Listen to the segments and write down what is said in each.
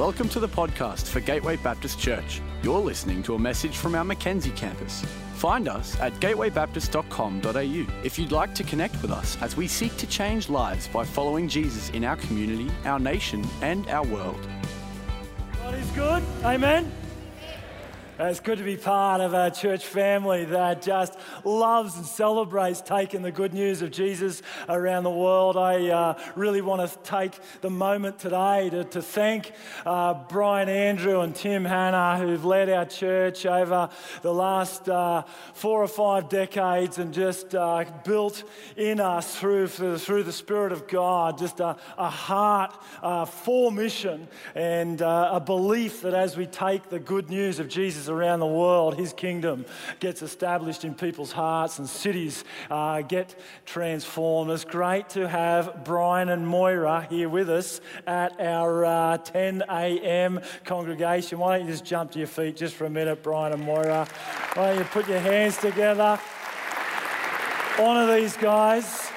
Welcome to the podcast for Gateway Baptist Church. You're listening to a message from our Mackenzie campus. Find us at gatewaybaptist.com.au if you'd like to connect with us as we seek to change lives by following Jesus in our community, our nation, and our world. God is good. Amen. It's good to be part of a church family that just loves and celebrates taking the good news of Jesus around the world. I uh, really want to take the moment today to, to thank uh, Brian Andrew and Tim Hanna, who've led our church over the last uh, four or five decades and just uh, built in us through, through the Spirit of God just a, a heart uh, for mission and uh, a belief that as we take the good news of Jesus around the world, his kingdom gets established in people's hearts and cities uh, get transformed. It's great to have Brian and Moira here with us at our uh, 10 a.m. congregation. Why don't you just jump to your feet just for a minute, Brian and Moira? Why don't you put your hands together? Honour these guys.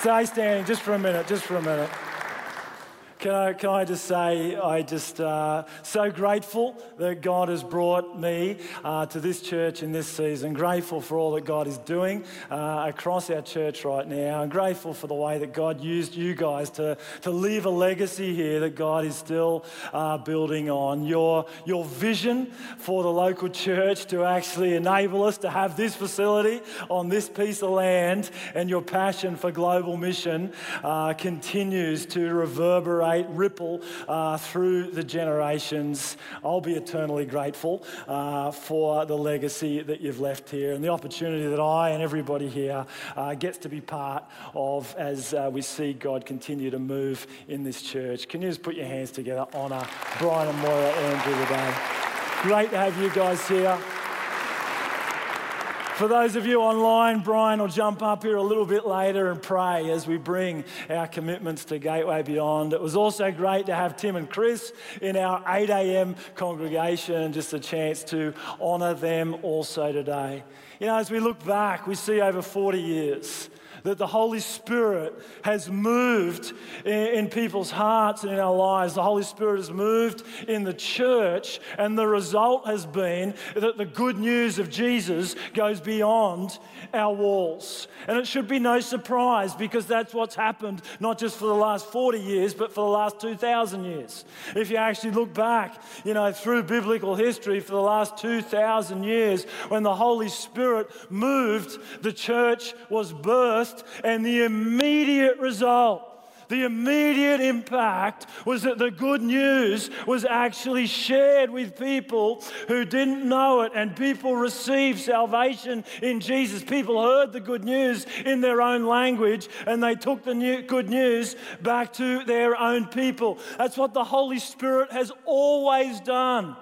Stay standing just for a minute, just for a minute. Can I, can I just say, I just uh, so grateful that God has brought me uh, to this church in this season. Grateful for all that God is doing uh, across our church right now. And grateful for the way that God used you guys to, to leave a legacy here that God is still uh, building on. Your, your vision for the local church to actually enable us to have this facility on this piece of land and your passion for global mission uh, continues to reverberate ripple uh, through the generations. I'll be eternally grateful uh, for the legacy that you've left here and the opportunity that I and everybody here uh, gets to be part of as uh, we see God continue to move in this church. Can you just put your hands together? Honour Brian and Moira Andrew today. Great to have you guys here. For those of you online, Brian will jump up here a little bit later and pray as we bring our commitments to Gateway Beyond. It was also great to have Tim and Chris in our 8 a.m. congregation, just a chance to honour them also today. You know, as we look back, we see over 40 years that the Holy Spirit has moved in, people's hearts and in our lives. The Holy Spirit has moved in the church, and the result has been that the good news of Jesus goes beyond our walls. And it should be no surprise because that's what's happened not just for the last 40 years, but for the last 2,000 years. If you actually look back, you know, through biblical history for the last 2,000 years, when the Holy Spirit moved, the church was birthed and the immediate result the immediate impact was that the good news was actually shared with people who didn't know it, and people received salvation in Jesus. People heard the good news in their own language, and they took the new, good news back to their own people. That's what the Holy Spirit has always done.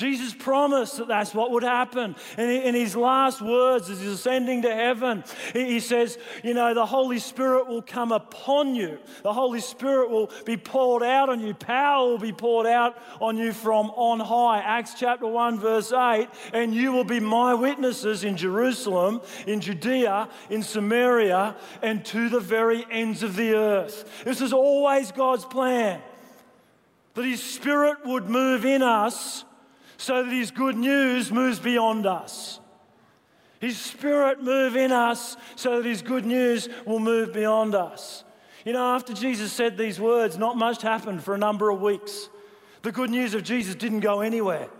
Jesus promised that that's what would happen. And in his last words, as he's ascending to heaven, he says, You know, the Holy Spirit will come upon you. The Holy Spirit will be poured out on you. Power will be poured out on you from on high. Acts chapter 1, verse 8. And you will be my witnesses in Jerusalem, in Judea, in Samaria, and to the very ends of the earth. This is always God's plan that his Spirit would move in us so that His good news moves beyond us. His Spirit move in us so that His good news will move beyond us. You know, after Jesus said these words, not much happened for a number of weeks. The good news of Jesus didn't go anywhere.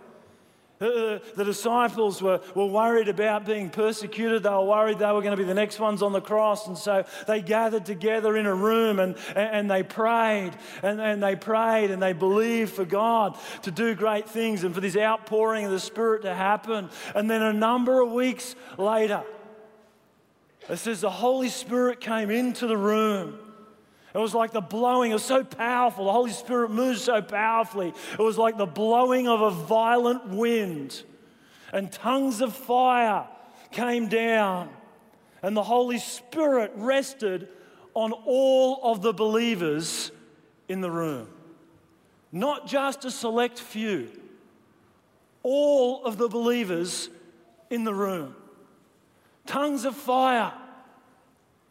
The, disciples were, were worried about being persecuted. They were worried they were going to be the next ones on the cross. And so they gathered together in a room and, and, they prayed and, and they prayed and they believed for God to do great things and for this outpouring of the Spirit to happen. And then a number of weeks later, it says the Holy Spirit came into the room. It was like the blowing, it was so powerful. The Holy Spirit moved so powerfully. It was like the blowing of a violent wind. And tongues of fire came down. And the Holy Spirit rested on all of the believers in the room. Not just a select few, all of the believers in the room. Tongues of fire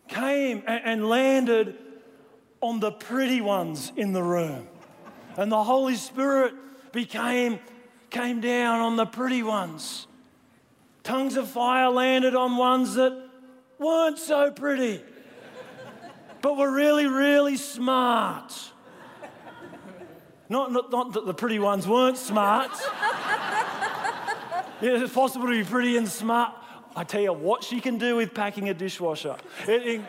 came and landed on the pretty ones in the room. And the Holy Spirit became, came down on the pretty ones. Tongues of fire landed on ones that weren't so pretty, but were really, really smart. Not, not, not that the pretty ones weren't smart. yeah, it's possible to be pretty and smart. I tell you what she can do with packing a dishwasher. It, it,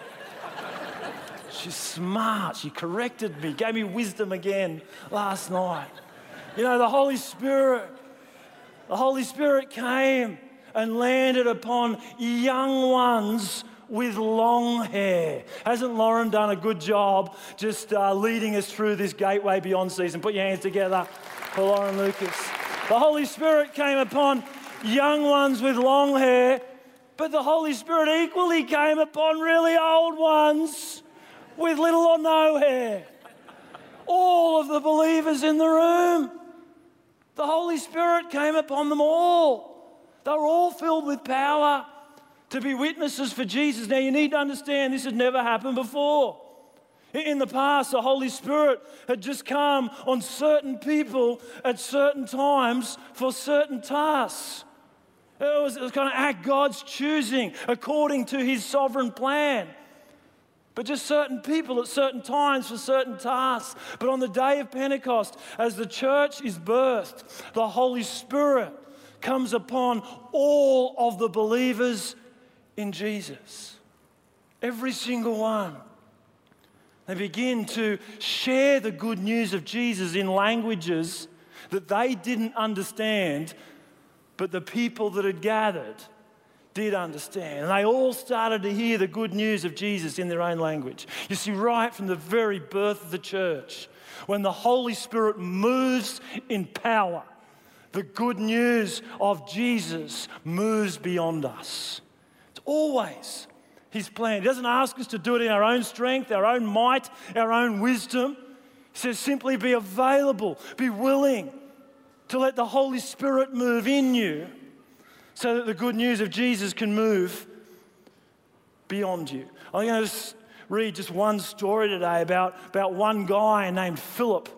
she's smart. She corrected me, gave me wisdom again last night. You know, the Holy Spirit, the Holy Spirit came and landed upon young ones with long hair. Hasn't Lauren done a good job just uh, leading us through this Gateway Beyond season? Put your hands together for Lauren Lucas. The Holy Spirit came upon young ones with long hair, but the Holy Spirit equally came upon really old ones with little or no hair. All of the believers in the room. The Holy Spirit came upon them all. They were all filled with power to be witnesses for Jesus. Now, you need to understand this had never happened before. In the past, the Holy Spirit had just come on certain people at certain times for certain tasks. It was, it was kind of act God's choosing according to his sovereign plan. But just certain people at certain times for certain tasks. But on the day of Pentecost, as the church is birthed, the Holy Spirit comes upon all of the believers in Jesus. Every single one. They begin to share the good news of Jesus in languages that they didn't understand, but the people that had gathered did understand. And they all started to hear the good news of Jesus in their own language. You see, right from the very birth of the church, when the Holy Spirit moves in power, the good news of Jesus moves beyond us. It's always His plan. He doesn't ask us to do it in our own strength, our own might, our own wisdom. He says simply be available, be willing to let the Holy Spirit move in you so that the good news of Jesus can move beyond you. I'm going to read just one story today about, about one guy named Philip.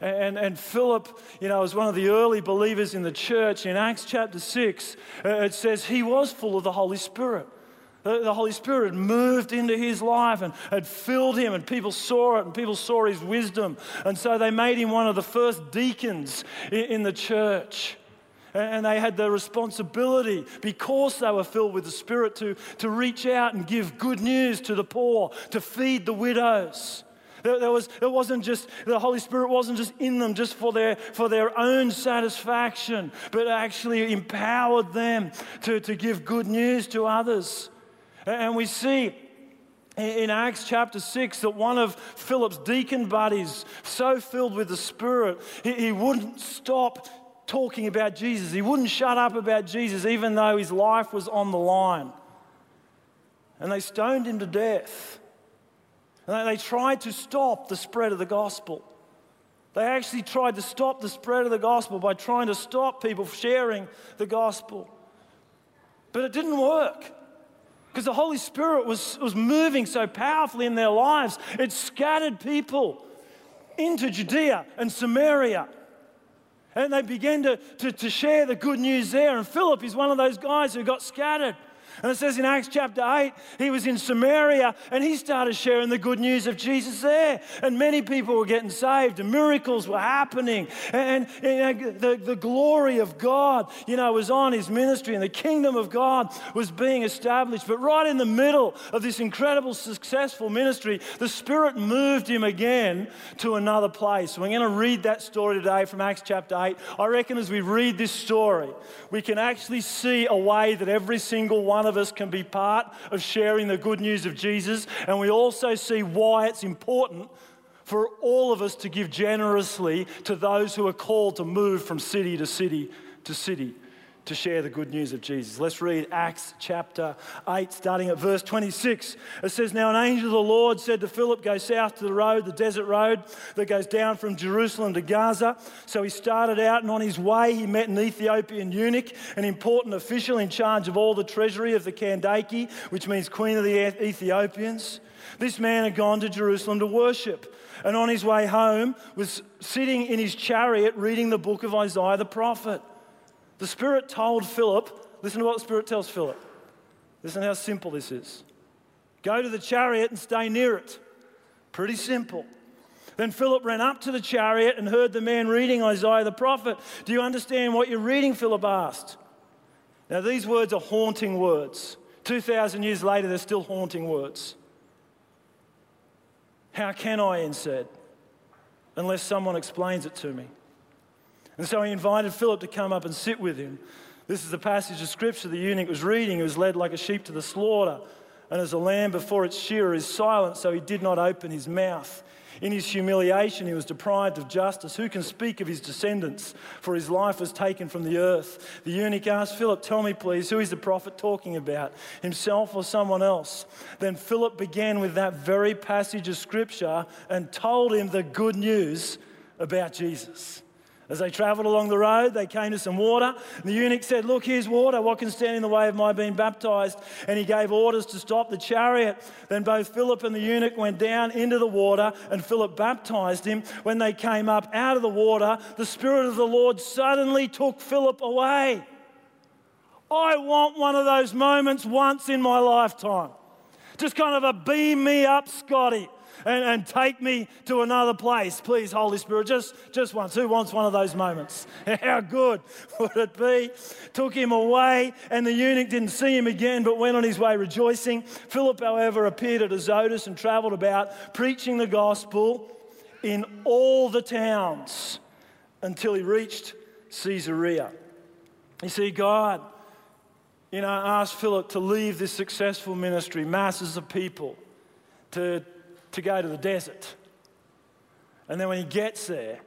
And, and Philip, you know, was one of the early believers in the church. In Acts chapter 6, uh, it says he was full of the Holy Spirit. The, Holy Spirit had moved into his life and had filled him, and people saw it, and people saw his wisdom. And so they made him one of the first deacons in the church and they had the responsibility, because they were filled with the Spirit, to, to reach out and give good news to the poor, to feed the widows. There, was, it wasn't just, the Holy Spirit wasn't just in them just for their, for their own satisfaction, but actually empowered them to, to give good news to others. And we see in Acts chapter 6 that one of Philip's deacon buddies, so filled with the Spirit, he, he wouldn't stop talking about Jesus. He wouldn't shut up about Jesus, even though his life was on the line. And they stoned him to death. And they tried to stop the spread of the gospel. They actually tried to stop the spread of the gospel by trying to stop people sharing the gospel. But it didn't work because the Holy Spirit was, was moving so powerfully in their lives. It scattered people into Judea and Samaria and they began to, to, to share the good news there. And Philip is one of those guys who got scattered. And it says in Acts chapter 8, he was in Samaria and he started sharing the good news of Jesus there. And many people were getting saved and miracles were happening. And, and the, the glory of God, you know, was on his ministry and the kingdom of God was being established. But right in the middle of this incredible, successful ministry, the Spirit moved him again to another place. We're going to read that story today from Acts chapter 8. I reckon as we read this story, we can actually see a way that every single one one of us can be part of sharing the good news of Jesus. And we also see why it's important for all of us to give generously to those who are called to move from city to city to city to share the good news of Jesus. Let's read Acts chapter 8, starting at verse 26. It says, Now an angel of the Lord said to Philip, Go south to the road, the desert road that goes down from Jerusalem to Gaza. So he started out, and on his way, he met an Ethiopian eunuch, an important official in charge of all the treasury of the Kandake, which means Queen of the Ethiopians. This man had gone to Jerusalem to worship, and on his way home was sitting in his chariot reading the book of Isaiah the prophet. The Spirit told Philip, listen to what the Spirit tells Philip. Listen how simple this is. Go to the chariot and stay near it. Pretty simple. Then Philip ran up to the chariot and heard the man reading Isaiah the prophet. Do you understand what you're reading? Philip asked. Now, these words are haunting words. 2,000 years later, they're still haunting words. How can I, Ian said, unless someone explains it to me? And so he invited Philip to come up and sit with him. This is the passage of scripture the eunuch was reading. He was led like a sheep to the slaughter, and as a lamb before its shearer is silent, so he did not open his mouth. In his humiliation, he was deprived of justice. Who can speak of his descendants? For his life was taken from the earth. The eunuch asked Philip, Tell me, please, who is the prophet talking about, himself or someone else? Then Philip began with that very passage of scripture and told him the good news about Jesus. As they traveled along the road, they came to some water. The eunuch said, Look, here's water. What can stand in the way of my being baptized? And he gave orders to stop the chariot. Then both Philip and the eunuch went down into the water, and Philip baptized him. When they came up out of the water, the Spirit of the Lord suddenly took Philip away. I want one of those moments once in my lifetime. Just kind of a beam me up, Scotty and, and take me to another place. Please, Holy Spirit, just, just once. Who wants one of those moments? How good would it be? Took him away, and the eunuch didn't see him again, but went on his way rejoicing. Philip, however, appeared at Azotus and traveled about preaching the gospel in all the towns until he reached Caesarea. You see, God, you know, asked Philip to leave this successful ministry, masses of people, to to go to the desert. And then when he gets there,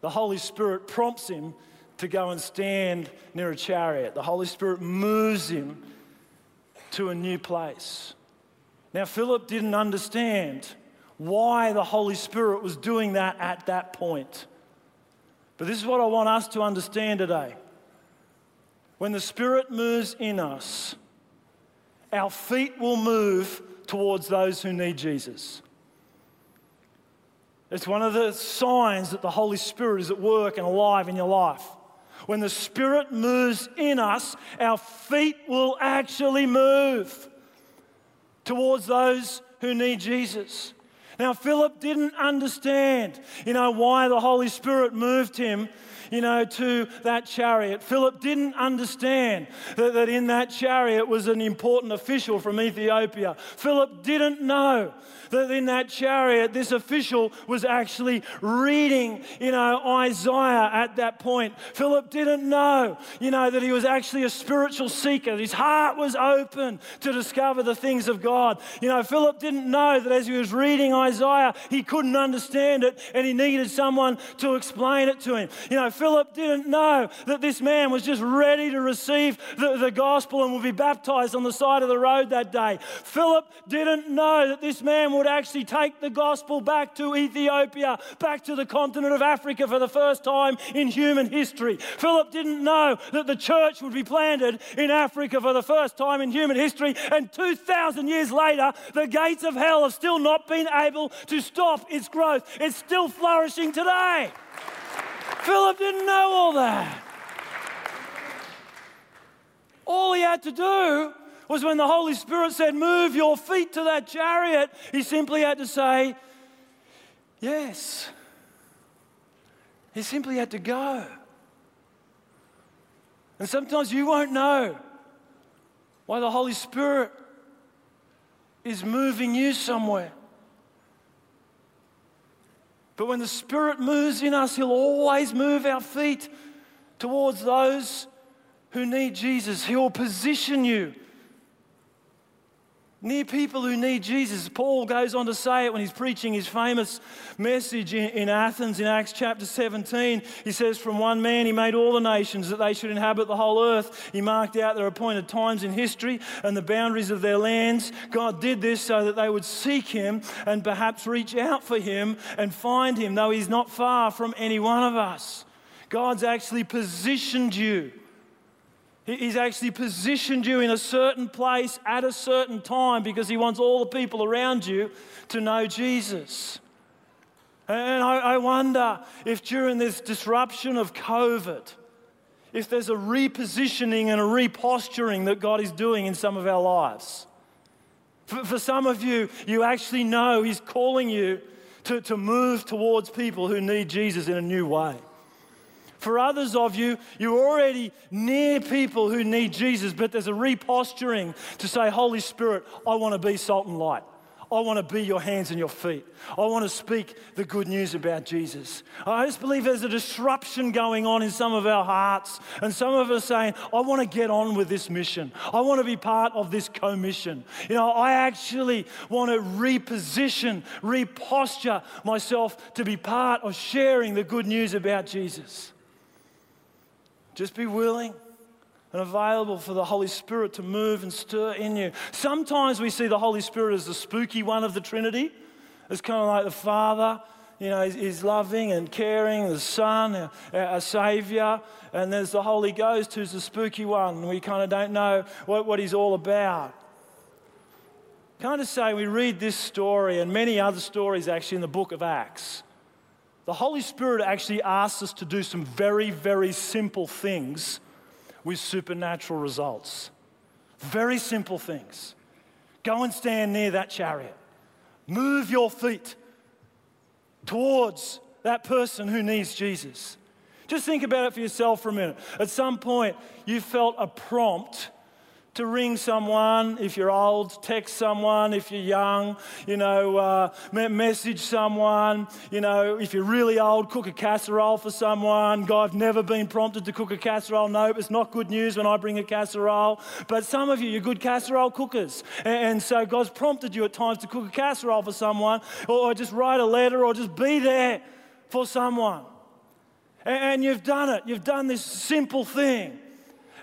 the Holy Spirit prompts him to go and stand near a chariot. The Holy Spirit moves him to a new place. Now, Philip didn't understand why the Holy Spirit was doing that at that point. But this is what I want us to understand today. When the Spirit moves in us, our feet will move towards those who need Jesus. It's one of the signs that the Holy Spirit is at work and alive in your life. When the Spirit moves in us, our feet will actually move towards those who need Jesus. Now, Philip didn't understand, you know, why the Holy Spirit moved him you know, to that chariot. Philip didn't understand that, that in that chariot was an important official from Ethiopia. Philip didn't know that in that chariot, this official was actually reading, you know, Isaiah at that point. Philip didn't know, you know, that he was actually a spiritual seeker. His heart was open to discover the things of God. You know, Philip didn't know that as he was reading Isaiah, he couldn't understand it and he needed someone to explain it to him. You know, Philip didn't know that this man was just ready to receive the, the gospel and would be baptized on the side of the road that day. Philip didn't know that this man would actually take the gospel back to Ethiopia, back to the continent of Africa for the first time in human history. Philip didn't know that the church would be planted in Africa for the first time in human history, and 2,000 years later, the gates of hell have still not been able to stop its growth. It's still flourishing today. Philip didn't know all that. All he had to do was when the Holy Spirit said, Move your feet to that chariot, he simply had to say, Yes. He simply had to go. And sometimes you won't know why the Holy Spirit is moving you somewhere. But when the Spirit moves in us, He'll always move our feet towards those who need Jesus. He will position you near people who need Jesus. Paul goes on to say it when he's preaching his famous message in, in, Athens in Acts chapter 17. He says, From one man he made all the nations that they should inhabit the whole earth. He marked out their appointed times in history and the boundaries of their lands. God did this so that they would seek him and perhaps reach out for him and find him, though he's not far from any one of us. God's actually positioned you He's actually positioned you in a certain place at a certain time because He wants all the people around you to know Jesus. And I, wonder if during this disruption of COVID, if there's a repositioning and a reposturing that God is doing in some of our lives. For, for some of you, you actually know He's calling you to, to move towards people who need Jesus in a new way. For others of you, you're already near people who need Jesus, but there's a reposturing to say, Holy Spirit, I want to be salt and light. I want to be your hands and your feet. I want to speak the good news about Jesus. I just believe there's a disruption going on in some of our hearts, and some of us saying, I want to get on with this mission. I want to be part of this commission. You know, I actually want to reposition, reposture myself to be part of sharing the good news about Jesus. Just be willing and available for the Holy Spirit to move and stir in you. Sometimes we see the Holy Spirit as the spooky one of the Trinity. It's kind of like the Father, you know, he's, loving and caring, the Son, a our Savior, and there's the Holy Ghost who's the spooky one. We kind of don't know what, what he's all about. I just say, we read this story and many other stories actually in the book of Acts. The Holy Spirit actually asks us to do some very, very simple things with supernatural results. Very simple things. Go and stand near that chariot. Move your feet towards that person who needs Jesus. Just think about it for yourself for a minute. At some point, you felt a prompt to ring someone if you're old, text someone if you're young, you know, uh, message someone, you know, if you're really old, cook a casserole for someone. God, I've never been prompted to cook a casserole. Nope, it's not good news when I bring a casserole. But some of you, you're good casserole cookers. And so God's prompted you at times to cook a casserole for someone, or just write a letter, or just be there for someone. And you've done it. You've done this simple thing.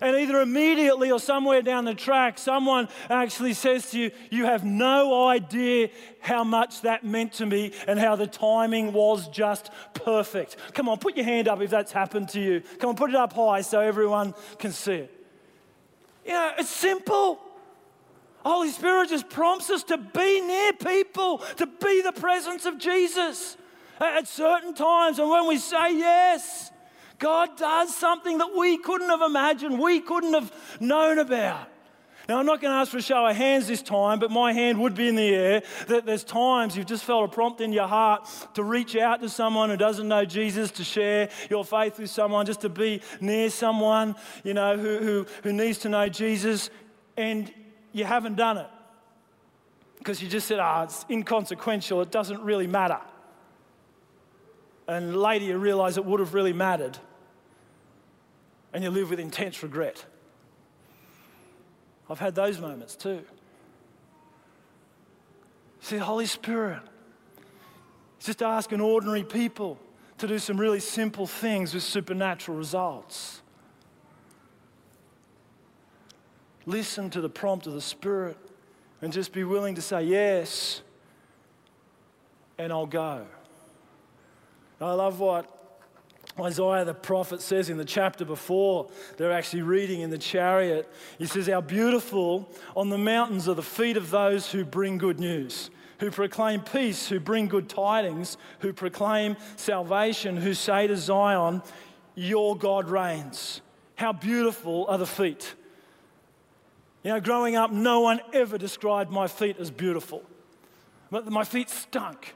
And either immediately or somewhere down the track, someone actually says to you, You have no idea how much that meant to me and how the timing was just perfect. Come on, put your hand up if that's happened to you. Come on, put it up high so everyone can see it. You know, it's simple. Holy Spirit just prompts us to be near people, to be the presence of Jesus at certain times. And when we say yes, God does something that we couldn't have imagined, we couldn't have known about. Now, I'm not going to ask for a show of hands this time, but my hand would be in the air. That there's times you've just felt a prompt in your heart to reach out to someone who doesn't know Jesus, to share your faith with someone, just to be near someone, you know, who, who, who needs to know Jesus, and you haven't done it. Because you just said, ah, oh, it's inconsequential, it doesn't really matter. And later you realize it would have really mattered and you live with intense regret. I've had those moments too. See, the Holy Spirit is just asking ordinary people to do some really simple things with supernatural results. Listen to the prompt of the Spirit and just be willing to say yes, and I'll go. I love what Isaiah the prophet says in the chapter before they're actually reading in the chariot. He says, How beautiful on the mountains are the feet of those who bring good news, who proclaim peace, who bring good tidings, who proclaim salvation, who say to Zion, Your God reigns. How beautiful are the feet. You know, growing up, no one ever described my feet as beautiful. But my feet stunk.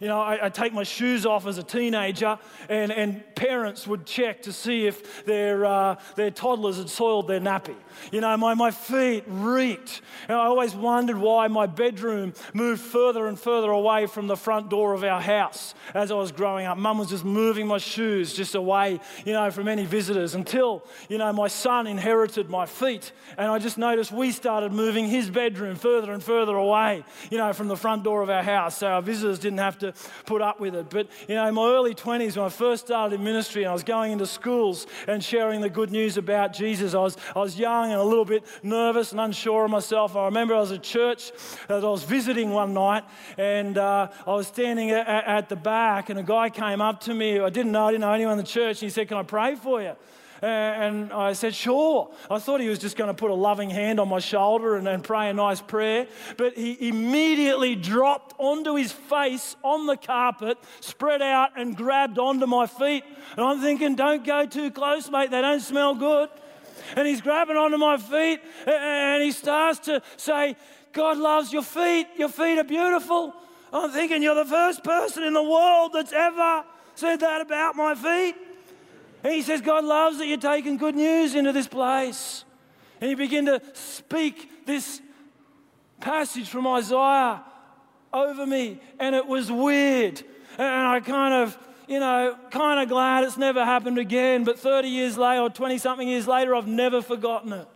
You know, I, I, take my shoes off as a teenager, and, and parents would check to see if their, uh, their toddlers had soiled their nappy. You know, my, my feet reeked. And I always wondered why my bedroom moved further and further away from the front door of our house as I was growing up. Mum was just moving my shoes just away, you know, from any visitors until, you know, my son inherited my feet. And I just noticed we started moving his bedroom further and further away, you know, from the front door of our house. So our visitors didn't have to put up with it. But, you know, in my early 20s, when I first started in ministry and I was going into schools and sharing the good news about Jesus, I was, I was young and a little bit nervous and unsure of myself. I remember I was at church that I was visiting one night and uh, I was standing at, at, the back and a guy came up to me. I didn't know, I didn't know anyone in the church. And he said, Can I pray for you? Uh, and I said, Sure. I thought he was just going to put a loving hand on my shoulder and, and pray a nice prayer. But he immediately dropped onto his face on the carpet, spread out, and grabbed onto my feet. And I'm thinking, Don't go too close, mate. They don't smell good. And he's grabbing onto my feet and he starts to say, God loves your feet. Your feet are beautiful. I'm thinking, You're the first person in the world that's ever said that about my feet. And he says, God loves that you're taking good news into this place. And he began to speak this passage from Isaiah over me, and it was weird. And I kind of, you know, kind of glad it's never happened again. But 30 years later, or 20 something years later, I've never forgotten it.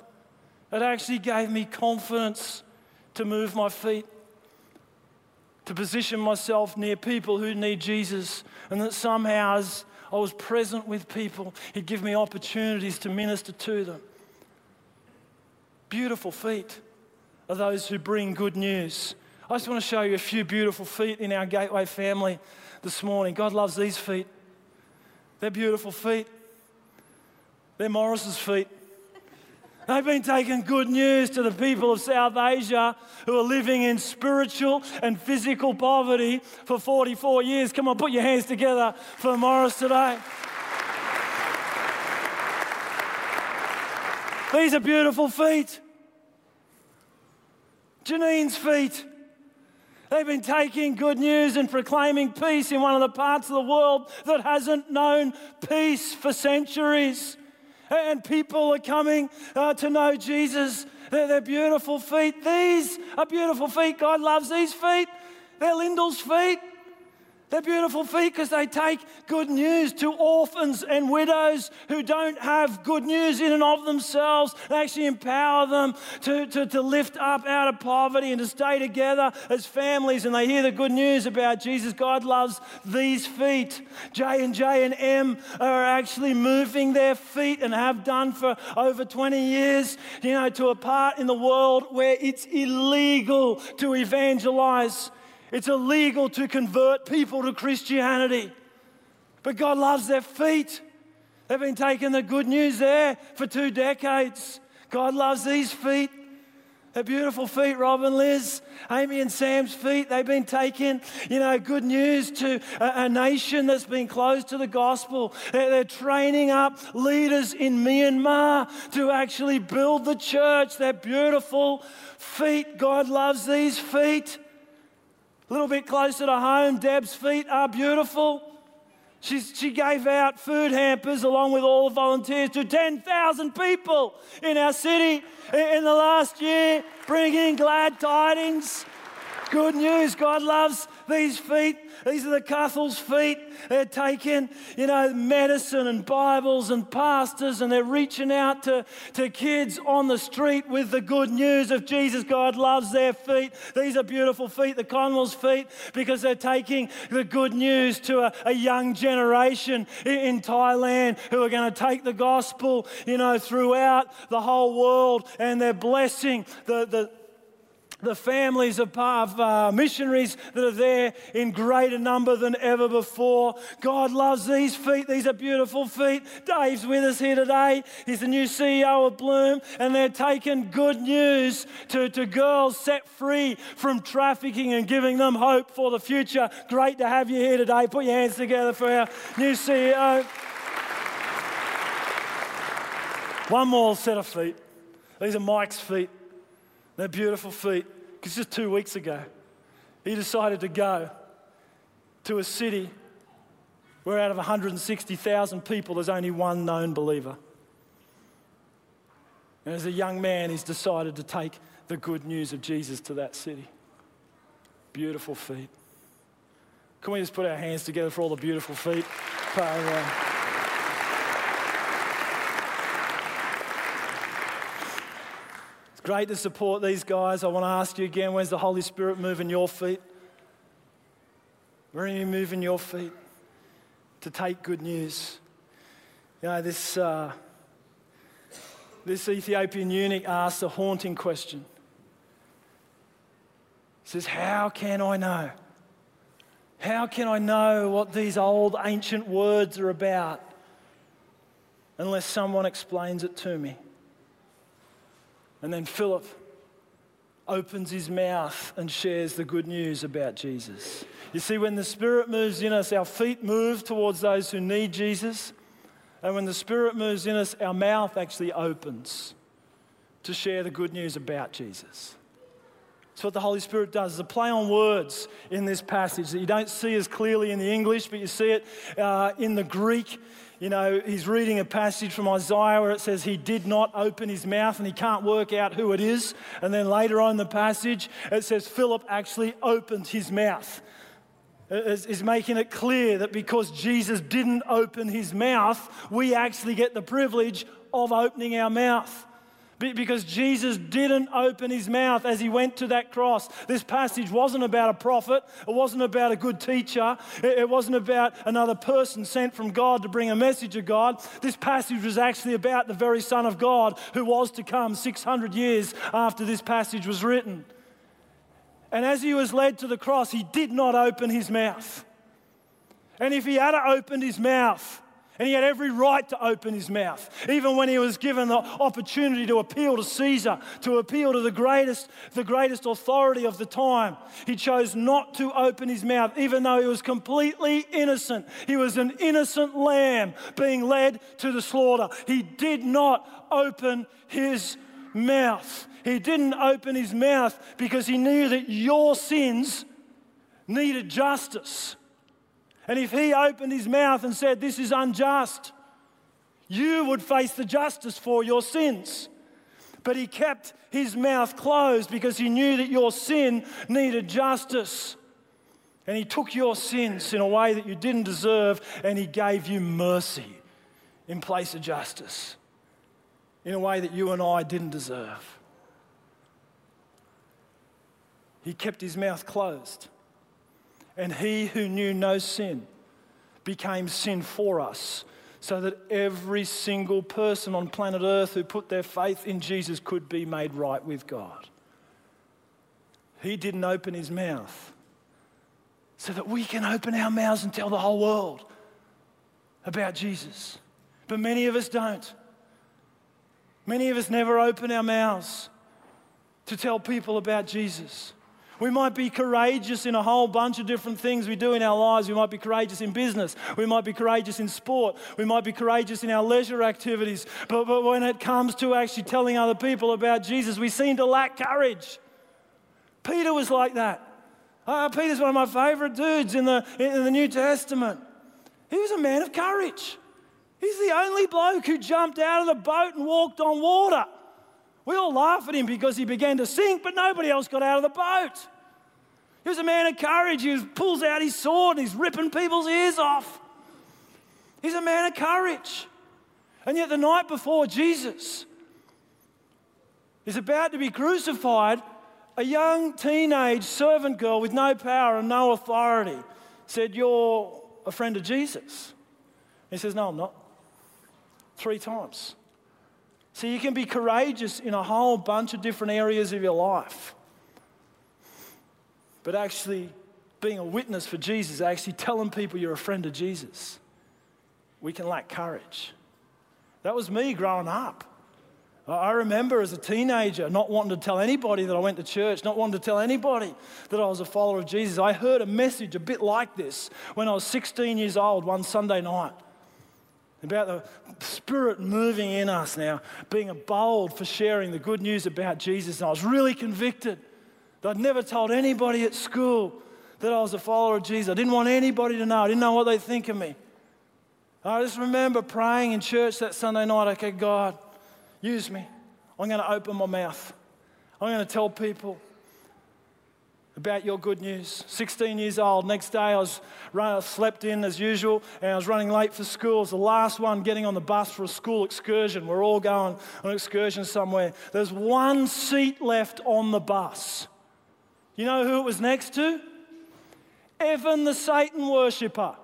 It actually gave me confidence to move my feet, to position myself near people who need Jesus, and that somehow, as I was present with people. He'd give me opportunities to minister to them. Beautiful feet are those who bring good news. I just want to show you a few beautiful feet in our Gateway family this morning. God loves these feet. They're beautiful feet. They're Morris's feet. They've been taking good news to the people of South Asia who are living in spiritual and physical poverty for 44 years. Come on, put your hands together for Morris today. These are beautiful feet. Janine's feet. They've been taking good news and proclaiming peace in one of the parts of the world that hasn't known peace for centuries and people are coming uh, to know Jesus. They're, they're beautiful feet. These are beautiful feet. God loves these feet. They're Lyndall's feet. They're beautiful feet because they take good news to orphans and widows who don't have good news in and of themselves. They actually empower them to, to, to lift up out of poverty and to stay together as families. And they hear the good news about Jesus. God loves these feet. J and J and M are actually moving their feet and have done for over 20 years, you know, to a part in the world where it's illegal to evangelize. It's illegal to convert people to Christianity. But God loves their feet. They've been taking the good news there for two decades. God loves these feet. They're beautiful feet, Robin, Liz, Amy, and Sam's feet. They've been taking, you know, good news to a, a nation that's been closed to the gospel. They're, they're, training up leaders in Myanmar to actually build the church. They're beautiful feet. God loves these feet. A little bit closer to home, Deb's feet are beautiful. She's, she gave out food hampers along with all the volunteers to 10,000 people in our city in the last year, bringing glad tidings. Good news. God loves these feet. These are the Cuthel's feet. They're taking, you know, medicine and Bibles and pastors, and they're reaching out to, to kids on the street with the good news of Jesus. God loves their feet. These are beautiful feet, the Conwell's feet, because they're taking the good news to a, a young generation in, in Thailand who are going to take the gospel, you know, throughout the whole world, and they're blessing the, the the families of uh, missionaries that are there in greater number than ever before. God loves these feet. These are beautiful feet. Dave's with us here today. He's the new CEO of Bloom, and they're taking good news to, to girls set free from trafficking and giving them hope for the future. Great to have you here today. Put your hands together for our new CEO. One more set of feet. These are Mike's feet. They're beautiful feet. Because just two weeks ago, he decided to go to a city where out of 160,000 people, there's only one known believer. And as a young man, he's decided to take the good news of Jesus to that city. Beautiful feet. Can we just put our hands together for all the beautiful feet? Uh, Great to support these guys. I want to ask you again where's the Holy Spirit moving your feet? Where are you moving your feet to take good news? You know, this, uh, this Ethiopian eunuch asks a haunting question. He says, How can I know? How can I know what these old ancient words are about? unless someone explains it to me. And then Philip opens his mouth and shares the good news about Jesus. You see, when the Spirit moves in us, our feet move towards those who need Jesus. And when the Spirit moves in us, our mouth actually opens to share the good news about Jesus. That's what the Holy Spirit does. There's a play on words in this passage that you don't see as clearly in the English, but you see it uh, in the Greek. You know, he's reading a passage from Isaiah where it says he did not open his mouth and he can't work out who it is. And then later on in the passage, it says Philip actually opened his mouth. Is, making it clear that because Jesus didn't open his mouth, we actually get the privilege of opening our mouth because Jesus didn't open his mouth as he went to that cross. This passage wasn't about a prophet, it wasn't about a good teacher, it wasn't about another person sent from God to bring a message of God. This passage was actually about the very Son of God who was to come 600 years after this passage was written. And as he was led to the cross, he did not open his mouth. And if he had opened his mouth, and he had every right to open his mouth, even when he was given the opportunity to appeal to Caesar, to appeal to the greatest, the greatest authority of the time. He chose not to open his mouth, even though he was completely innocent. He was an innocent lamb being led to the slaughter. He did not open his mouth. He didn't open his mouth because he knew that your sins needed justice. And if he opened his mouth and said, This is unjust, you would face the justice for your sins. But he kept his mouth closed because he knew that your sin needed justice. And he took your sins in a way that you didn't deserve and he gave you mercy in place of justice in a way that you and I didn't deserve. He kept his mouth closed. And he who knew no sin became sin for us, so that every single person on planet Earth who put their faith in Jesus could be made right with God. He didn't open his mouth so that we can open our mouths and tell the whole world about Jesus. But many of us don't. Many of us never open our mouths to tell people about Jesus. We might be courageous in a whole bunch of different things we do in our lives. We might be courageous in business. We might be courageous in sport. We might be courageous in our leisure activities. But, but when it comes to actually telling other people about Jesus, we seem to lack courage. Peter was like that. Uh, Peter's one of my favorite dudes in the, in the New Testament. He was a man of courage. He's the only bloke who jumped out of the boat and walked on water. We all laugh at him because he began to sink, but nobody else got out of the boat. He was a man of courage. He pulls out his sword and he's ripping people's ears off. He's a man of courage. And yet, the night before Jesus is about to be crucified, a young teenage servant girl with no power and no authority said, You're a friend of Jesus. He says, No, I'm not. Three times. So you can be courageous in a whole bunch of different areas of your life. But actually, being a witness for Jesus, actually telling people you're a friend of Jesus, we can lack courage. That was me growing up. I remember as a teenager not wanting to tell anybody that I went to church, not wanting to tell anybody that I was a follower of Jesus. I heard a message a bit like this when I was 16 years old one Sunday night about the Spirit moving in us now, being bold for sharing the good news about Jesus. And I was really convicted. I'd never told anybody at school that I was a follower of Jesus. I didn't want anybody to know. I didn't know what they'd think of me. I just remember praying in church that Sunday night, okay, God, use me. I'm going to open my mouth. I'm going to tell people about your good news. 16 years old. Next day, I was I slept in as usual, and I was running late for school. I was the last one getting on the bus for a school excursion. We're all going on an excursion somewhere. There's one seat left on the bus. You know who it was next to? Evan the Satan worshipper.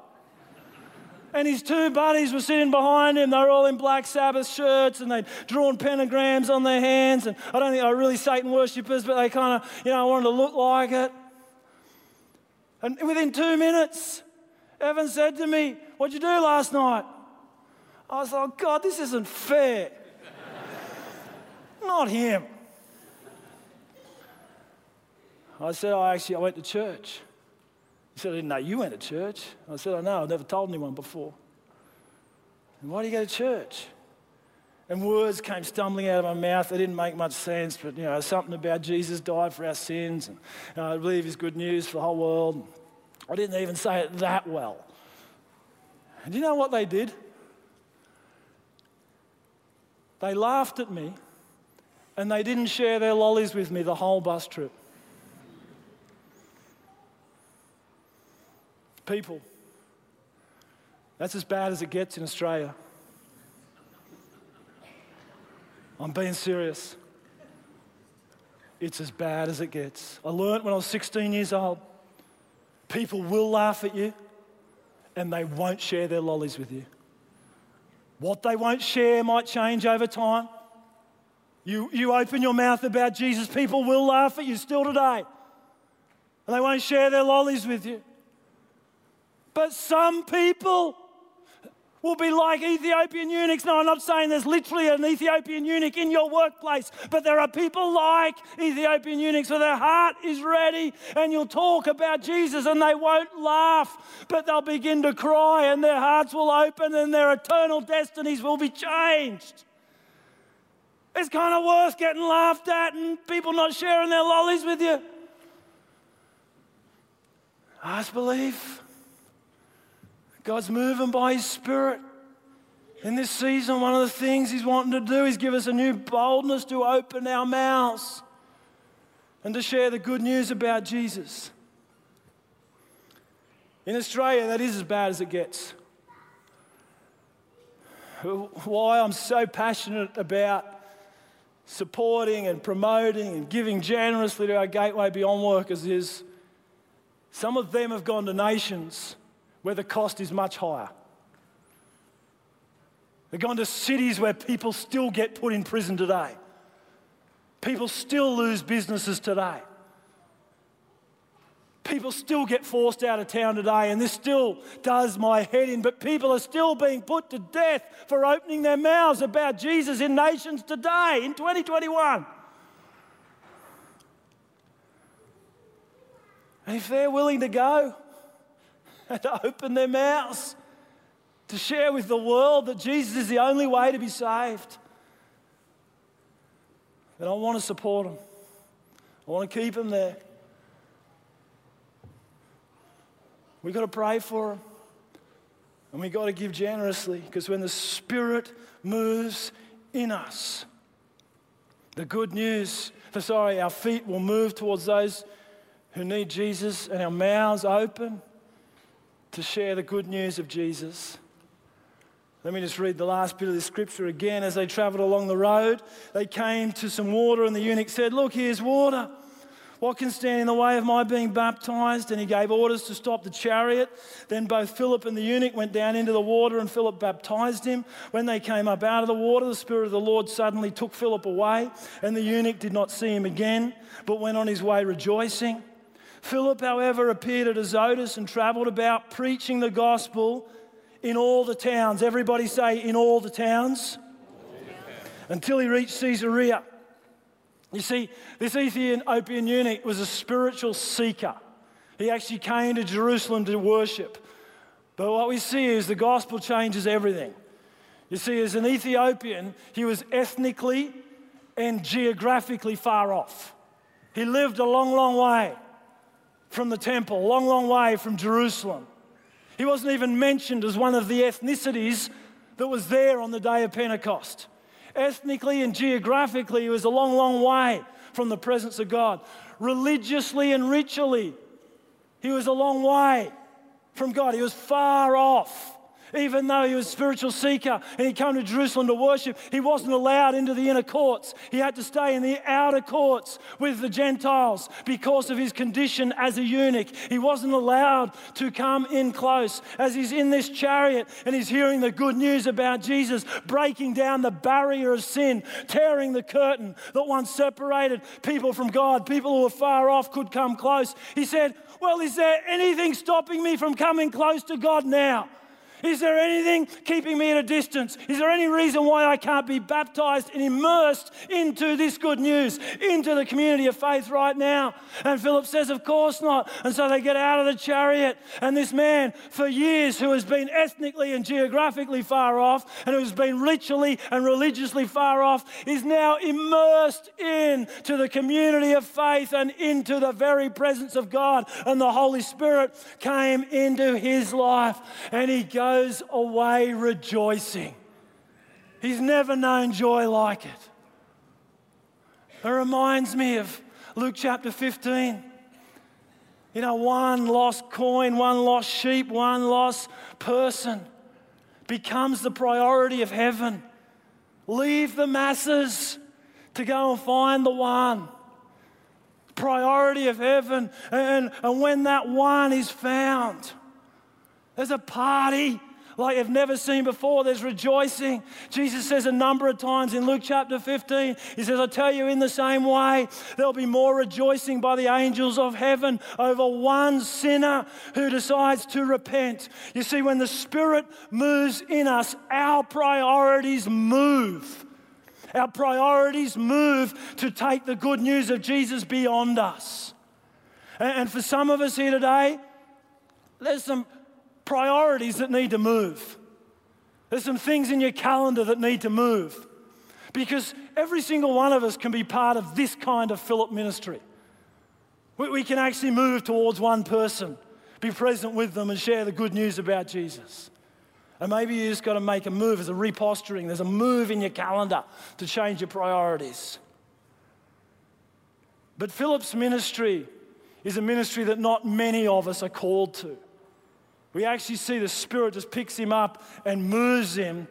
And his two buddies were sitting behind him. They were all in black Sabbath shirts and they'd drawn pentagrams on their hands. And I don't think they were really Satan worshippers, but they kind of, you know, wanted to look like it. And within two minutes, Evan said to me, What'd you do last night? I was like, God, this isn't fair. Not him. I said, I actually I went to church. He said, I didn't know you went to church. I said, I know, I've never told anyone before. And why do you go to church? And words came stumbling out of my mouth. They didn't make much sense, but you know, something about Jesus died for our sins, and you know, I believe is good news for the whole world. I didn't even say it that well. And do you know what they did? They laughed at me and they didn't share their lollies with me the whole bus trip. People, that's as bad as it gets in Australia. I'm being serious. It's as bad as it gets. I learned when I was 16 years old people will laugh at you and they won't share their lollies with you. What they won't share might change over time. You, you open your mouth about Jesus, people will laugh at you still today. And they won't share their lollies with you. But some people will be like Ethiopian eunuchs. No, I'm not saying there's literally an Ethiopian eunuch in your workplace, but there are people like Ethiopian eunuchs where their heart is ready and you'll talk about Jesus and they won't laugh, but they'll begin to cry and their hearts will open and their eternal destinies will be changed. It's kind of worth getting laughed at and people not sharing their lollies with you. I just believe. God's moving by His Spirit. In this season, one of the things He's wanting to do is give us a new boldness to open our mouths and to share the good news about Jesus. In Australia, that is as bad as it gets. Why I'm so passionate about supporting and promoting and giving generously to our Gateway Beyond workers is some of them have gone to nations where the cost is much higher. They've gone to cities where people still get put in prison today. People still lose businesses today. People still get forced out of town today, and this still does my head in. But people are still being put to death for opening their mouths about Jesus in nations today, in 2021. And if they're willing to go, and to open their mouths to share with the world that Jesus is the only way to be saved, then I want to support them. I want to keep them there. We've got to pray for them. And we've got to give generously because when the Spirit moves in us, the good news, sorry, our feet will move towards those who need Jesus and our mouths open to share the good news of Jesus. Let me just read the last bit of the scripture again. As they traveled along the road, they came to some water, and the eunuch said, Look, here's water. What can stand in the way of my being baptized? And he gave orders to stop the chariot. Then both Philip and the eunuch went down into the water, and Philip baptized him. When they came up out of the water, the Spirit of the Lord suddenly took Philip away, and the eunuch did not see him again, but went on his way rejoicing. Philip, however, appeared at Azotus and traveled about preaching the gospel in all the towns. Everybody say, in all the towns. Until he reached Caesarea. You see, this Ethiopian eunuch was a spiritual seeker. He actually came to Jerusalem to worship. But what we see is the gospel changes everything. You see, as an Ethiopian, he was ethnically and geographically far off. He lived a long, long way from the temple, a long, long way from Jerusalem. He wasn't even mentioned as one of the ethnicities that was there on the day of Pentecost. Ethnically and geographically, he was a long, long way from the presence of God. Religiously and ritually, he was a long way from God. He was far off. Even though he was a spiritual seeker and he came to Jerusalem to worship, he wasn't allowed into the inner courts. He had to stay in the outer courts with the Gentiles because of his condition as a eunuch. He wasn't allowed to come in close. As he's in this chariot and he's hearing the good news about Jesus, breaking down the barrier of sin, tearing the curtain that once separated people from God, people who were far off could come close. He said, Well, is there anything stopping me from coming close to God now? Is there anything keeping me at a distance? Is there any reason why I can't be baptized and immersed into this good news, into the community of faith right now? And Philip says, Of course not. And so they get out of the chariot, and this man, for years, who has been ethnically and geographically far off, and who's been ritually and religiously far off, is now immersed into the community of faith and into the very presence of God. And the Holy Spirit came into his life, and he goes goes away rejoicing. He's never known joy like it. It reminds me of Luke chapter 15. You know, one lost coin, one lost sheep, one lost person becomes the priority of heaven. Leave the masses to go and find the one. Priority of heaven. And, and when that one is found, there's a party like you've never seen before. There's rejoicing. Jesus says a number of times in Luke chapter 15, He says, I tell you, in the same way, there'll be more rejoicing by the angels of heaven over one sinner who decides to repent. You see, when the Spirit moves in us, our priorities move. Our priorities move to take the good news of Jesus beyond us. And for some of us here today, there's some priorities that need to move. There's some things in your calendar that need to move. Because every single one of us can be part of this kind of Philip ministry. We, we can actually move towards one person, be present with them, and share the good news about Jesus. And maybe you just got to make a move. There's a reposturing, there's a move in your calendar to change your priorities. But Philip's ministry is a ministry that not many of us are called to. We actually see the Spirit just picks him up and moves him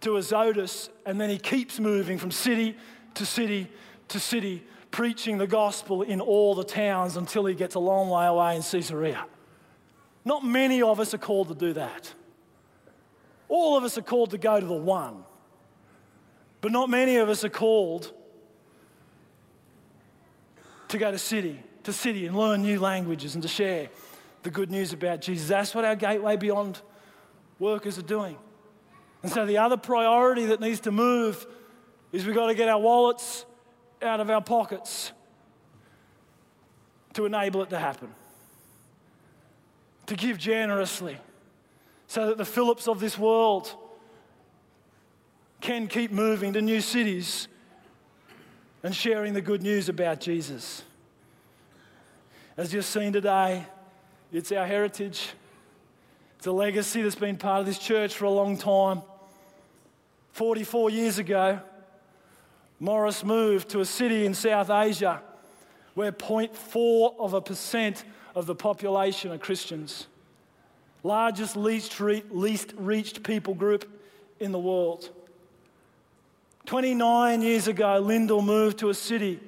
to Azotus, and then he keeps moving from city to city to city, preaching the gospel in all the towns until he gets a long way away in Caesarea. Not many of us are called to do that. All of us are called to go to the one, but not many of us are called to go to city to city and learn new languages and to share the good news about Jesus. That's what our Gateway Beyond workers are doing. And so the other priority that needs to move is we've got to get our wallets out of our pockets to enable it to happen. To give generously so that the Phillips of this world can keep moving to new cities and sharing the good news about Jesus. As you've seen today, it's our heritage. It's a legacy that's been part of this church for a long time. 44 years ago, Morris moved to a city in South Asia where 0.4 of a percent of the population are Christians. Largest least, re- least reached people group in the world. 29 years ago, Lyndall moved to a city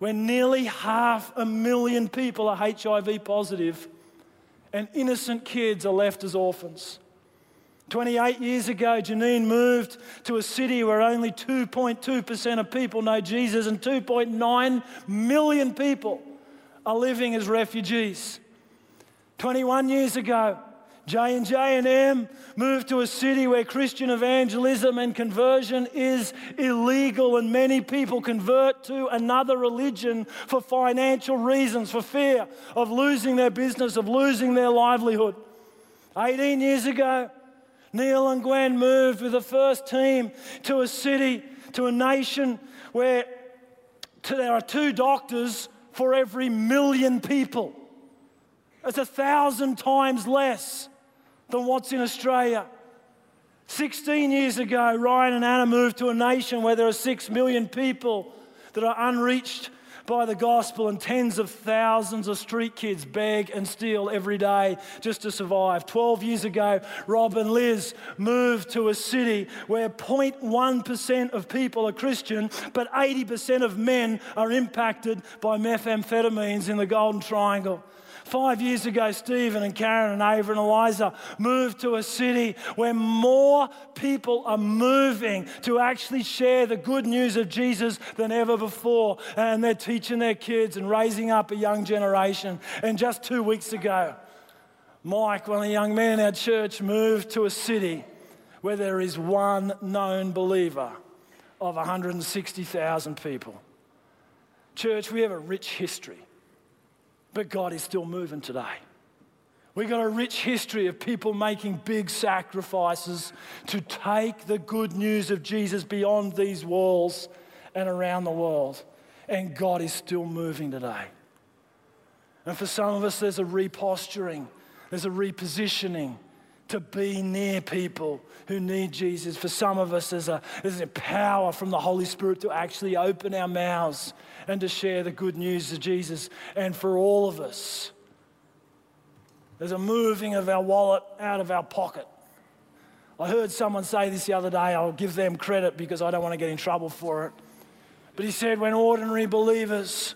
where nearly half a million people are HIV positive and innocent kids are left as orphans. 28 years ago, Janine moved to a city where only 2.2% of people know Jesus and 2.9 million people are living as refugees. 21 years ago, J and J and M moved to a city where Christian evangelism and conversion is illegal, and many people convert to another religion for financial reasons, for fear of losing their business, of losing their livelihood. 18 years ago, Neil and Gwen moved with the first team to a city, to a nation where there are two doctors for every million people. It's a thousand times less than what's in Australia. 16 years ago, Ryan and Anna moved to a nation where there are 6 million people that are unreached by the gospel, and tens of thousands of street kids beg and steal every day just to survive. 12 years ago, Rob and Liz moved to a city where 0.1% of people are Christian, but 80% of men are impacted by methamphetamines in the Golden Triangle. Five years ago, Stephen and Karen and Ava and Eliza moved to a city where more people are moving to actually share the good news of Jesus than ever before. And they're teaching their kids and raising up a young generation. And just two weeks ago, Mike, one of the young men in our church, moved to a city where there is one known believer of 160,000 people. Church, we have a rich history, but God is still moving today. We've got a rich history of people making big sacrifices to take the good news of Jesus beyond these walls and around the world. And God is still moving today. And for some of us, there's a reposturing, there's a repositioning to be near people who need Jesus. For some of us, there's a, there's a power from the Holy Spirit to actually open our mouths and to share the good news of Jesus. And for all of us, there's a moving of our wallet out of our pocket. I heard someone say this the other day. I'll give them credit because I don't want to get in trouble for it. But he said, when ordinary believers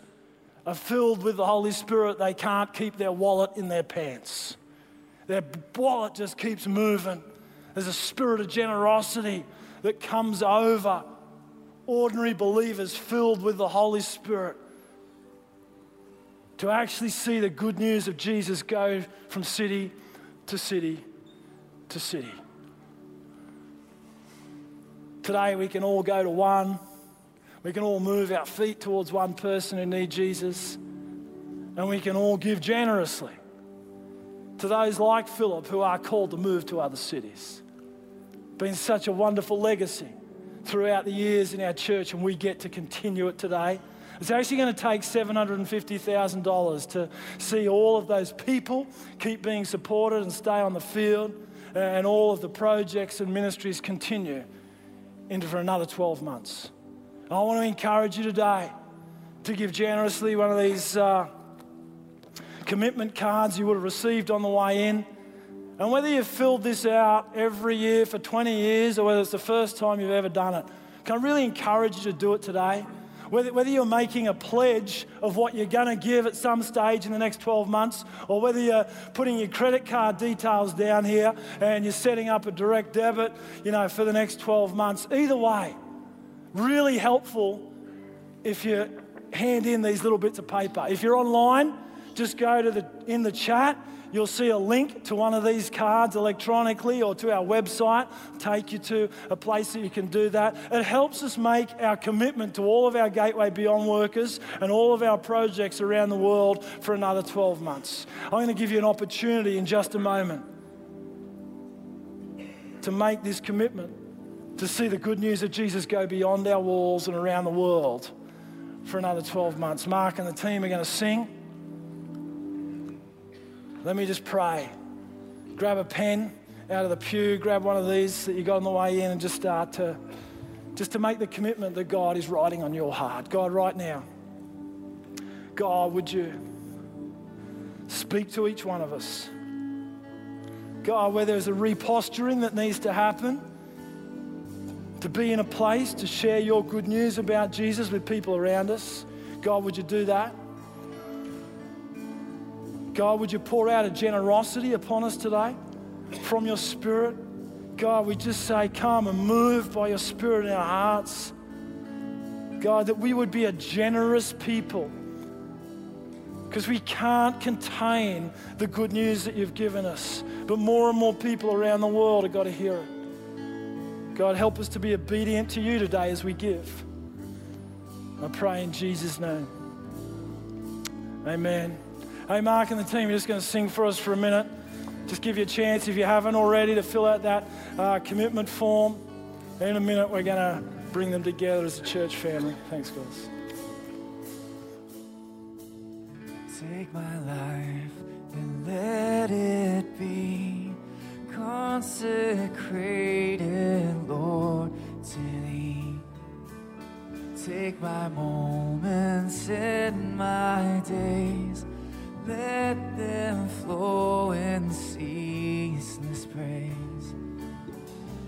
are filled with the Holy Spirit, they can't keep their wallet in their pants. Their wallet just keeps moving. There's a spirit of generosity that comes over ordinary believers filled with the Holy Spirit to actually see the good news of Jesus go from city to city to city. Today, we can all go to one. We can all move our feet towards one person who needs Jesus. And we can all give generously to those like Philip who are called to move to other cities. Been such a wonderful legacy throughout the years in our church, and we get to continue it today. It's actually going to take $750,000 to see all of those people keep being supported and stay on the field, and all of the projects and ministries continue into for another 12 months. I want to encourage you today to give generously one of these. Uh, commitment cards you would have received on the way in. And whether you've filled this out every year for 20 years or whether it's the first time you've ever done it, can I really encourage you to do it today? Whether, whether you're making a pledge of what you're going to give at some stage in the next 12 months, or whether you're putting your credit card details down here and you're setting up a direct debit, you know, for the next 12 months. Either way, really helpful if you hand in these little bits of paper. If you're online, just go to the in the chat. You'll see a link to one of these cards electronically or to our website, take you to a place that you can do that. It helps us make our commitment to all of our Gateway Beyond workers and all of our projects around the world for another 12 months. I'm going to give you an opportunity in just a moment to make this commitment to see the good news of Jesus go beyond our walls and around the world for another 12 months. Mark and the team are going to sing. Let me just pray. Grab a pen out of the pew, grab one of these that you got on the way in, and just start to just to make the commitment that God is writing on your heart. God, right now, God, would you speak to each one of us? God, where there's a reposturing that needs to happen, to be in a place to share your good news about Jesus with people around us. God, would you do that? God, would you pour out a generosity upon us today from your Spirit? God, we just say, come and move by your Spirit in our hearts. God, that we would be a generous people because we can't contain the good news that you've given us. But more and more people around the world have got to hear it. God, help us to be obedient to you today as we give. I pray in Jesus' name. Amen. Hey, Mark and the team are just going to sing for us for a minute. Just give you a chance, if you haven't already, to fill out that uh, commitment form. In a minute, we're going to bring them together as a church family. Thanks, guys. Take my life and let it be consecrated, Lord, to Thee. Take my moments and my days let them flow in ceaseless praise.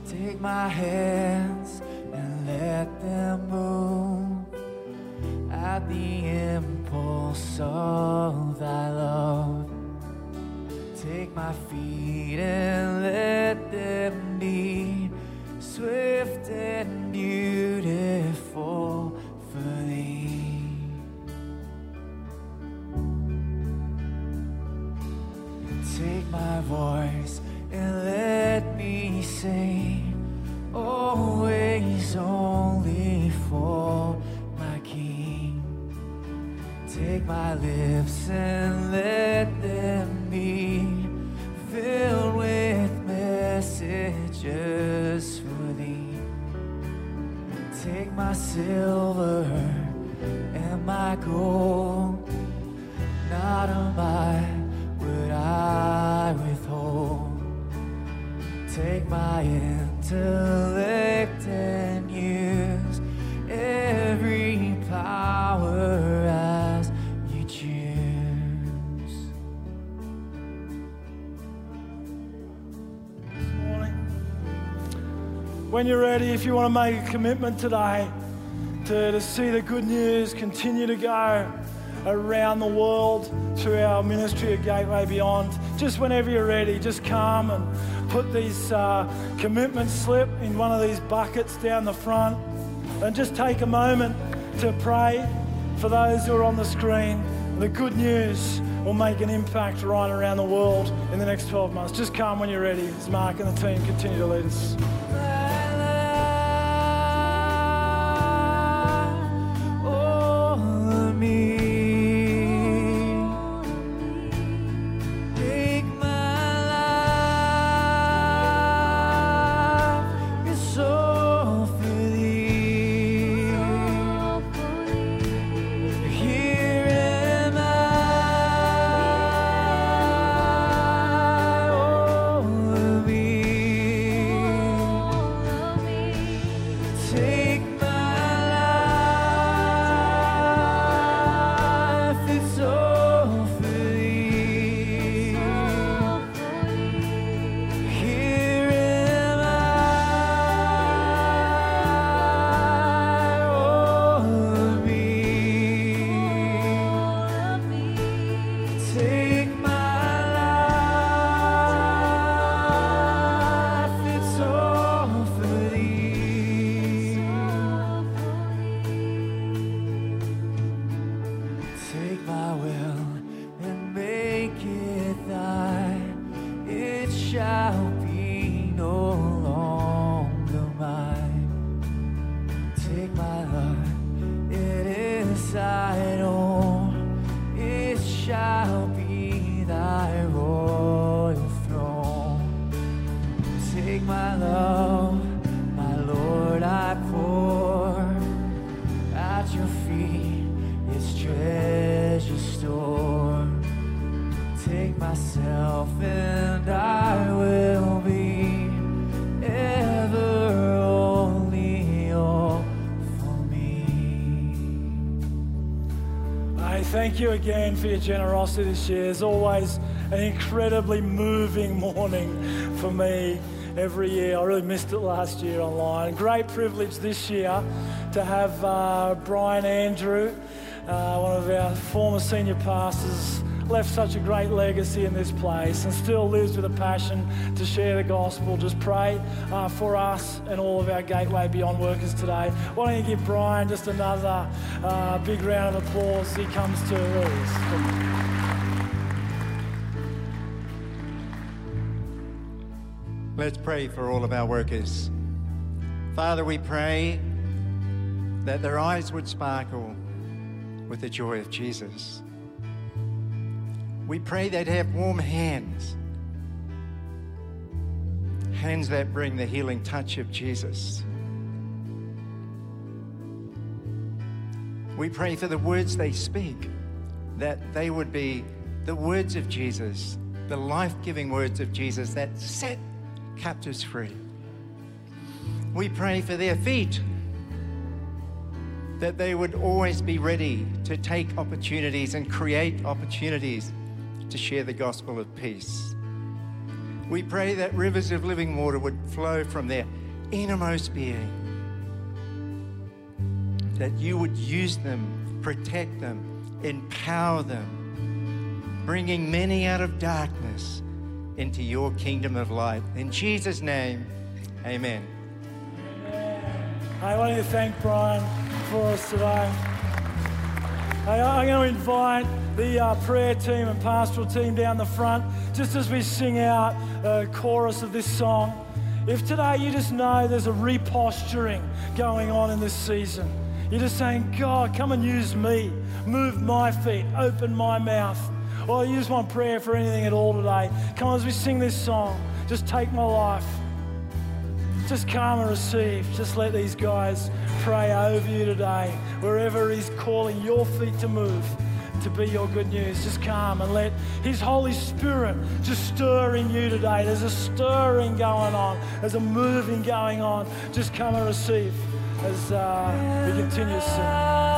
Take my hands and let them move at the impulse of thy love. Take my feet and let them be swift and beautiful Take my voice and let me sing. Always only for my King. Take my lips and When you're ready, if you want to make a commitment today to, to see the good news continue to go around the world through our ministry at Gateway Beyond, just whenever you're ready, just come and put these uh, commitment slip in one of these buckets down the front and just take a moment to pray for those who are on the screen. The good news will make an impact right around the world in the next 12 months. Just come when you're ready as Mark and the team continue to lead us. You again for your generosity this year. It's always an incredibly moving morning for me every year. I really missed it last year online. Great privilege this year to have uh, Brian Andrew, uh, one of our former senior pastors, left such a great legacy in this place and still lives with a passion to share the gospel. Just pray uh, for us and all of our Gateway Beyond workers today. Why don't you give Brian just another uh, big round of applause he comes to us. Let's pray for all of our workers. Father, we pray that their eyes would sparkle with the joy of Jesus. We pray they'd have warm hands, hands that bring the healing touch of Jesus. We pray for the words they speak, that they would be the words of Jesus, the life giving words of Jesus that set captives free. We pray for their feet, that they would always be ready to take opportunities and create opportunities to share the gospel of peace. We pray that rivers of living water would flow from their innermost being, that you would use them, protect them, empower them, bringing many out of darkness into your kingdom of light. In Jesus' name, amen. I why don't thank Brian for us today? Hey, I'm going to invite the uh, prayer team and pastoral team down the front just as we sing out a chorus of this song. If today you just know there's a reposturing going on in this season, You're just saying, God, come and use me. Move my feet, open my mouth. Or you just want prayer for anything at all today. Come on, as we sing this song, just take my life. Just come and receive. Just let these guys pray over you today. Wherever He's calling your feet to move to be your good news. Just come and let His Holy Spirit just stir in you today. There's a stirring going on, there's a moving going on. Just come and receive as uh, we continue sing.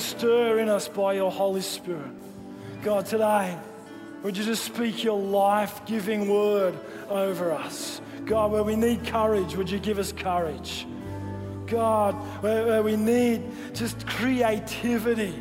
To stir in us by your Holy Spirit? God, today, would you just speak your life giving word over us? God, where we need courage, would you give us courage? God, where, where we need just creativity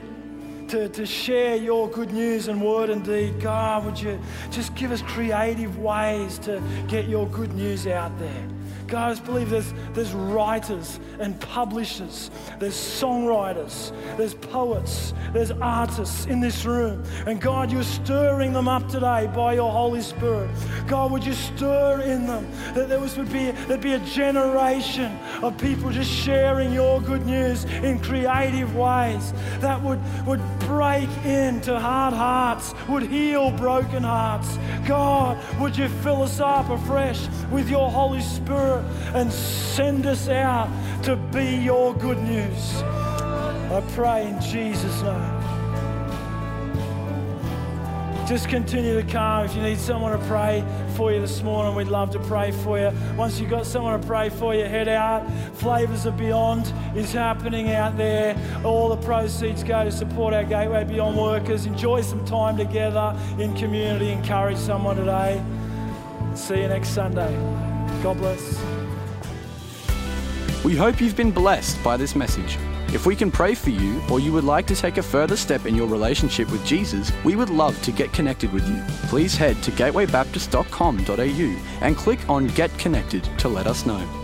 to, to share your good news and word and deed, God, would you just give us creative ways to get your good news out there? God, I just believe there's, there's writers and publishers, there's songwriters, there's poets, there's artists in this room. And God, you're stirring them up today by your Holy Spirit. God, would you stir in them that there was, would be, there'd be a generation of people just sharing your good news in creative ways that would, would break into hard hearts, would heal broken hearts. God, would you fill us up afresh with your Holy Spirit and send us out to be your good news? I pray in Jesus' name. Just continue to come. If you need someone to pray for you this morning, we'd love to pray for you. Once you've got someone to pray for you, head out. Flavors of Beyond is happening out there. All the proceeds go to support our Gateway Beyond workers. Enjoy some time together in community. Encourage someone today. See you next Sunday. God bless. We hope you've been blessed by this message. If we can pray for you or you would like to take a further step in your relationship with Jesus, we would love to get connected with you. Please head to gatewaybaptist.com.au and click on Get Connected to let us know.